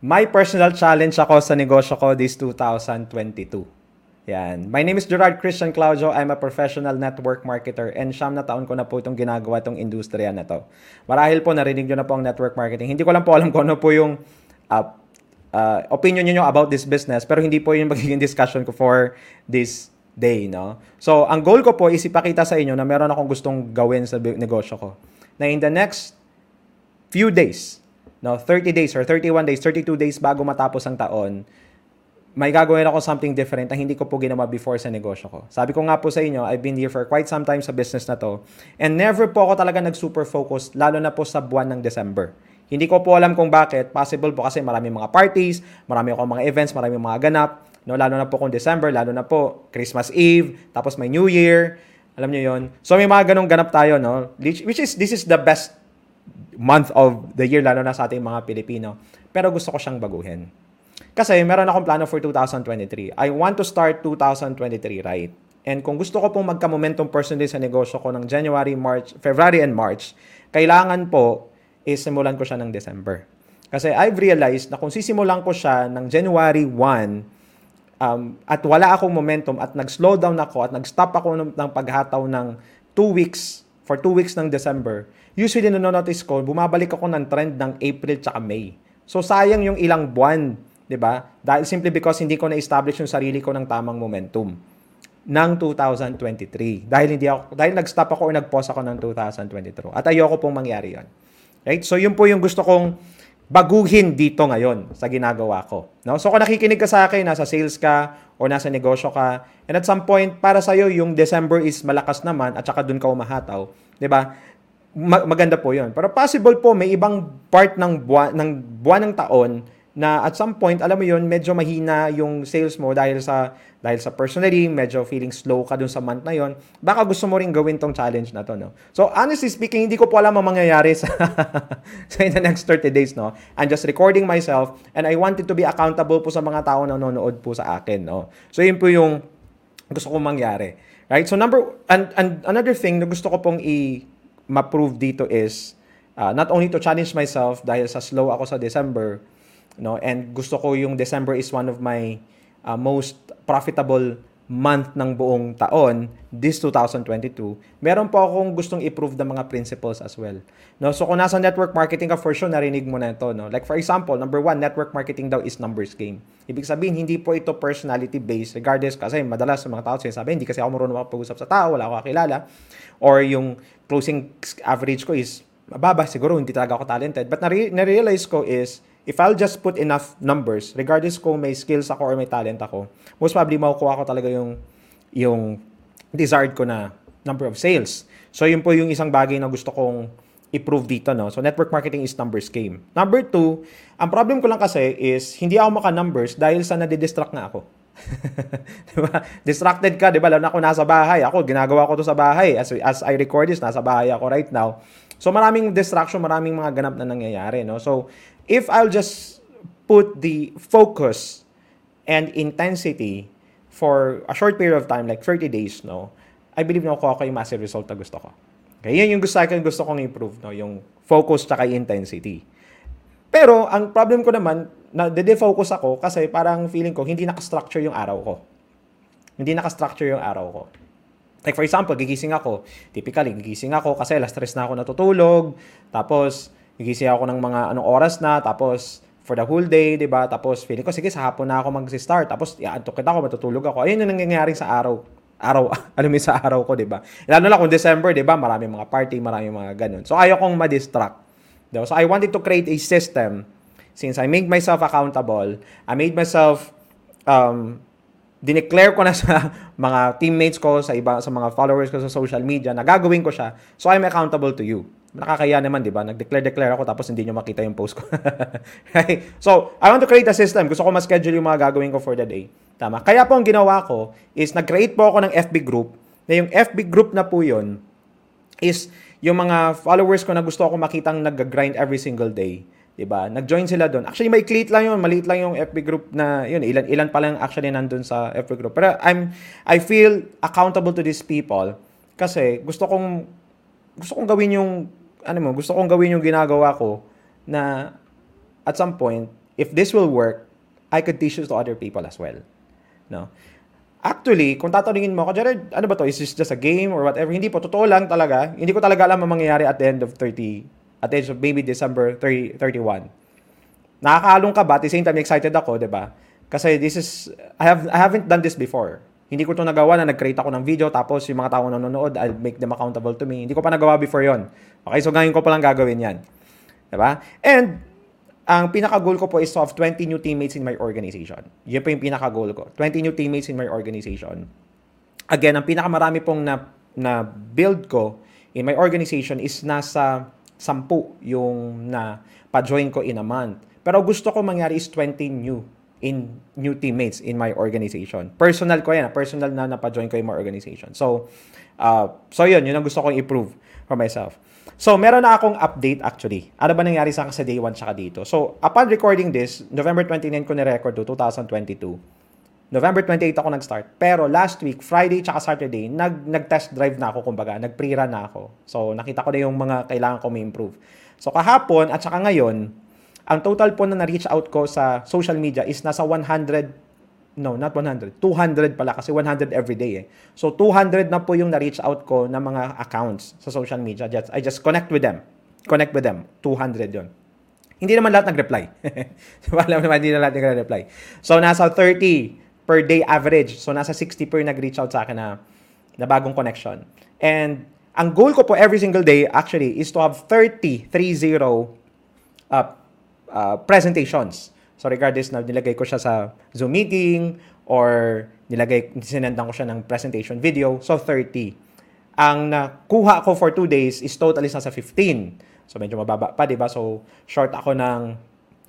My personal challenge ako sa negosyo ko this 2022. Yan. My name is Gerard Christian Claudio. I'm a professional network marketer and siyam na taon ko na po itong ginagawa itong industriya na to. Marahil po narinig nyo na po ang network marketing. Hindi ko lang po alam kung ano po yung uh, uh, opinion nyo about this business pero hindi po yung magiging discussion ko for this day. No? So, ang goal ko po is ipakita sa inyo na meron akong gustong gawin sa negosyo ko. Na in the next few days, no, 30 days or 31 days, 32 days bago matapos ang taon, may gagawin ako something different na hindi ko po ginawa before sa negosyo ko. Sabi ko nga po sa inyo, I've been here for quite some time sa business na to. And never po ako talaga nag-super focus, lalo na po sa buwan ng December. Hindi ko po alam kung bakit. Possible po kasi marami mga parties, marami ako mga events, marami mga ganap. No, lalo na po kung December, lalo na po Christmas Eve, tapos may New Year. Alam niyo yon So may mga ganong ganap tayo, no? Which is, this is the best month of the year, lalo na sa ating mga Pilipino. Pero gusto ko siyang baguhin. Kasi meron akong plano for 2023. I want to start 2023 right. And kung gusto ko pong magka-momentum personally sa negosyo ko ng January, March, February and March, kailangan po is simulan ko siya ng December. Kasi I've realized na kung sisimulan ko siya ng January 1, um, at wala akong momentum at nag-slow down ako at nag-stop ako ng, paghataw ng 2 weeks, for 2 weeks ng December, usually nanonotice ko, bumabalik ako ng trend ng April tsaka May. So sayang yung ilang buwan, 'di ba? Dahil simply because hindi ko na-establish yung sarili ko ng tamang momentum ng 2023. Dahil hindi ako dahil nag-stop ako or nag-pause ako ng 2022. At ayoko pong mangyari 'yon. Right? So yun po yung gusto kong baguhin dito ngayon sa ginagawa ko. No? So kung nakikinig ka sa akin, nasa sales ka or nasa negosyo ka, and at some point, para sa'yo, yung December is malakas naman at saka dun ka umahataw. ba diba? Ma- maganda po yon Pero possible po, may ibang part ng buwan ng, buwan ng taon na at some point, alam mo yon medyo mahina yung sales mo dahil sa dahil sa personally, medyo feeling slow ka dun sa month na yon baka gusto mo rin gawin tong challenge na to, no? So, honestly speaking, hindi ko po alam ang mangyayari sa, sa in the next 30 days, no? I'm just recording myself and I wanted to be accountable po sa mga tao na nanonood po sa akin, no? So, yun po yung gusto kong mangyari. Right? So, number, and, and another thing na gusto ko pong i- ma-prove dito is, uh, not only to challenge myself dahil sa slow ako sa December, no? And gusto ko yung December is one of my uh, most profitable month ng buong taon, this 2022, meron po akong gustong i-prove ng mga principles as well. No? So kung nasa network marketing ka, for sure narinig mo na ito. No? Like for example, number one, network marketing daw is numbers game. Ibig sabihin, hindi po ito personality based regardless kasi madalas sa mga tao sinasabi, hindi kasi ako marunong makapag-usap sa tao, wala ako kakilala. Or yung closing average ko is mababa, siguro hindi talaga ako talented. But na-realize ko is, if I'll just put enough numbers, regardless kung may skills ako or may talent ako, most probably makukuha ko talaga yung, yung desired ko na number of sales. So, yun po yung isang bagay na gusto kong i-prove dito, no? So, network marketing is numbers game. Number two, ang problem ko lang kasi is, hindi ako maka-numbers dahil sa nadidistract na ako. diba? Distracted ka, di ba? Lalo na ako nasa bahay. Ako, ginagawa ko to sa bahay. As, as I record this, nasa bahay ako right now. So, maraming distraction, maraming mga ganap na nangyayari, no? So, if I'll just put the focus and intensity for a short period of time, like 30 days, no, I believe na ako ako yung massive result na gusto ko. Okay, yan yung gusto, akin, gusto kong improve, no, yung focus tsaka intensity. Pero, ang problem ko naman, na de-focus ako kasi parang feeling ko, hindi naka-structure yung araw ko. Hindi naka-structure yung araw ko. Like for example, gigising ako. Typically, gigising ako kasi alas stress na ako natutulog. Tapos, Gigising ako ng mga anong oras na, tapos for the whole day, di ba? Tapos feeling ko, sige, sa hapon na ako mag-start. Tapos, iaantok kita ako, matutulog ako. Ayun yung nangyayari sa araw. Araw, alam mo sa araw ko, di ba? Lalo na kung December, di ba? Maraming mga party, maraming mga ganun. So, ayaw kong ma-distract. Diba? So, I wanted to create a system since I made myself accountable, I made myself um, dineclare ko na sa mga teammates ko, sa iba sa mga followers ko sa social media na gagawin ko siya. So I'm accountable to you nakakaya naman, di ba? Nag-declare-declare ako tapos hindi nyo makita yung post ko. right? So, I want to create a system. Gusto ko ma-schedule yung mga gagawin ko for the day. Tama. Kaya po ang ginawa ko is nag-create po ako ng FB group na yung FB group na po yun is yung mga followers ko na gusto ako makitang nag-grind every single day. 'Di ba? Nag-join sila doon. Actually, may click lang 'yun, maliit lang yung FB group na 'yun, ilan ilan pa lang actually nandoon sa FB group. Pero I'm I feel accountable to these people kasi gusto kong gusto kong gawin yung ano mo, gusto kong gawin yung ginagawa ko na at some point if this will work, I could teach this to other people as well. No? Actually, kung tatanungin mo ako, ano ba to? Is this just a game or whatever? Hindi po, totoo lang talaga. Hindi ko talaga alam ang mangyayari at the end of 30, at end of maybe December 30, 31. Nakakalong ka ba? At the same time, excited ako, di ba? Kasi this is, I, have, I haven't done this before. Hindi ko to nagawa na nag-create ako ng video tapos yung mga tao nanonood, I'll make them accountable to me. Hindi ko pa nagawa before yon. Okay, so ngayon ko pa lang gagawin yan. Diba? And ang pinaka-goal ko po is to have 20 new teammates in my organization. Yun po yung pinaka-goal ko. 20 new teammates in my organization. Again, ang pinakamarami pong na, na build ko in my organization is nasa 10 yung na pa-join ko in a month. Pero gusto ko mangyari is 20 new in new teammates in my organization. Personal ko yan. Personal na napa-join ko in my organization. So, uh, so yun. Yun ang gusto kong improve for myself. So, meron na akong update actually. Ano ba nangyari sa akin sa day 1 tsaka dito? So, upon recording this, November 29 ko ni-record to 2022. November 28 ako nag-start. Pero last week, Friday tsaka Saturday, nag, nag-test drive na ako, kumbaga. Nag-pre-run na ako. So, nakita ko na yung mga kailangan ko ma-improve. So, kahapon at saka ngayon, ang total po na na-reach out ko sa social media is nasa 100 no, not 100. 200 pala kasi 100 every day eh. So 200 na po yung na-reach out ko ng mga accounts sa social media. Just, I just connect with them. Connect with them. 200 yon. Hindi naman lahat nag-reply. Alam naman, hindi na lahat nag-reply. So, nasa 30 per day average. So, nasa 60 per nag-reach out sa akin na, na bagong connection. And, ang goal ko po every single day, actually, is to have 30, 30 uh, uh, presentations So regardless na nilagay ko siya sa Zoom meeting or nilagay, sinendan ko siya ng presentation video, so 30. Ang nakuha ko for 2 days is totally sa 15. So medyo mababa pa, di ba? So short ako ng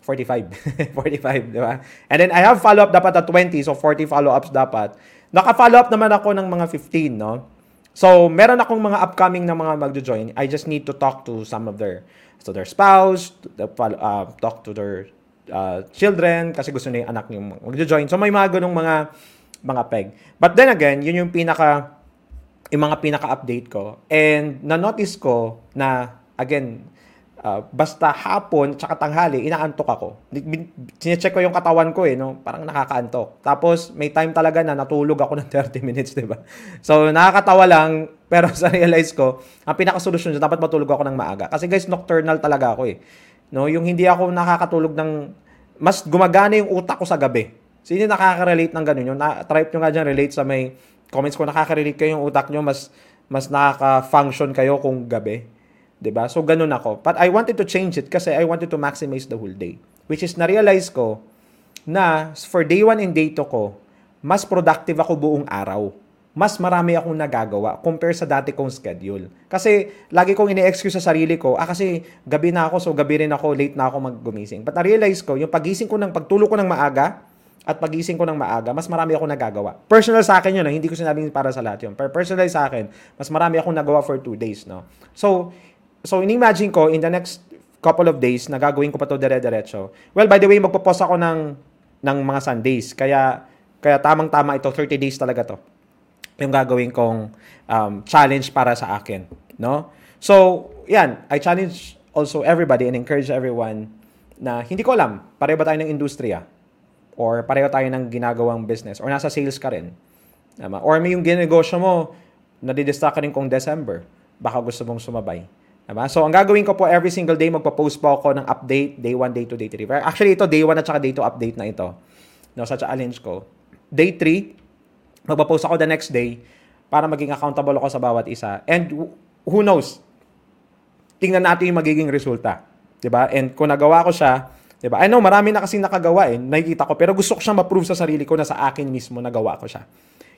45. 45, di ba? And then I have follow-up dapat at 20, so 40 follow-ups dapat. Naka-follow up naman ako ng mga 15, no? So, meron akong mga upcoming na mga magjo-join. I just need to talk to some of their to their spouse, to the, uh, talk to their uh, children kasi gusto niya yung anak niyo magjo-join. So may mga ganung mga mga peg. But then again, yun yung pinaka yung mga pinaka-update ko. And na-notice ko na again, uh, basta hapon tsaka tanghali, inaantok ako. Sinecheck ko yung katawan ko eh, no? parang nakakaantok. Tapos may time talaga na natulog ako ng 30 minutes, di ba? So nakakatawa lang, pero sa realize ko, ang pinaka-solusyon dapat matulog ako ng maaga. Kasi guys, nocturnal talaga ako eh. No, yung hindi ako nakakatulog ng mas gumagana yung utak ko sa gabi. Sino nakaka-relate ng ganun? Yung na, type nyo nga dyan, relate sa may comments ko, nakaka-relate kayo yung utak nyo, mas, mas nakaka-function kayo kung gabi. Ba diba? So, ganun ako. But I wanted to change it kasi I wanted to maximize the whole day. Which is, na-realize ko na for day 1 and day 2 ko, mas productive ako buong araw mas marami akong nagagawa compare sa dati kong schedule. Kasi lagi kong ini-excuse sa sarili ko, ah kasi gabi na ako, so gabi rin ako, late na ako maggumising. But na-realize ko, yung pagising ko ng, pagtulog ko ng maaga, at pagising ko ng maaga, mas marami akong nagagawa. Personal sa akin yun, hindi ko sinabing para sa lahat yun. Pero personal sa akin, mas marami akong nagawa for two days, no? So, so in-imagine ko, in the next couple of days, na gagawin ko pa to dire-diretso. Well, by the way, magpo-post ako ng, ng mga Sundays. Kaya, kaya tamang-tama ito, 30 days talaga to yung gagawin kong um, challenge para sa akin. No? So, yan. I challenge also everybody and encourage everyone na hindi ko alam, pareho ba tayo ng industriya? Or pareho tayo ng ginagawang business? Or nasa sales ka rin? Or may yung ginegosyo mo, nadidistract ka rin kung December. Baka gusto mong sumabay. Diba? So, ang gagawin ko po every single day, magpo-post po ako ng update, day 1, day 2, day 3. Actually, ito, day 1 at saka day 2 update na ito. No, sa challenge ko. Day 3, magpo-post ako the next day para maging accountable ako sa bawat isa. And who knows? Tingnan natin yung magiging resulta. 'Di ba? And kung nagawa ko siya, 'di ba? I know marami na kasi nakagawa eh, nakikita ko, pero gusto ko siyang ma-prove sa sarili ko na sa akin mismo nagawa ko siya.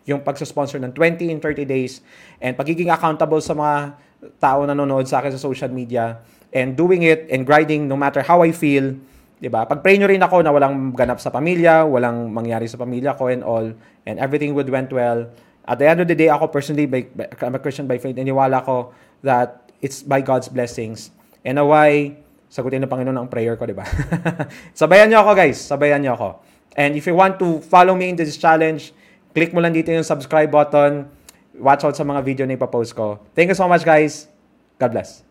Yung pagsa-sponsor ng 20 in 30 days and pagiging accountable sa mga tao na nanonood sa akin sa social media and doing it and grinding no matter how I feel, 'di ba? Pag-pray nyo rin ako na walang ganap sa pamilya, walang mangyari sa pamilya ko and all, and everything would went well. At the end of the day, ako personally, by, by, I'm a Christian by faith, iniwala ko that it's by God's blessings. And naway, sagutin ng Panginoon ang prayer ko, di ba? sabayan niyo ako, guys. Sabayan niyo ako. And if you want to follow me in this challenge, click mo lang dito yung subscribe button. Watch out sa mga video na ipapost ko. Thank you so much, guys. God bless.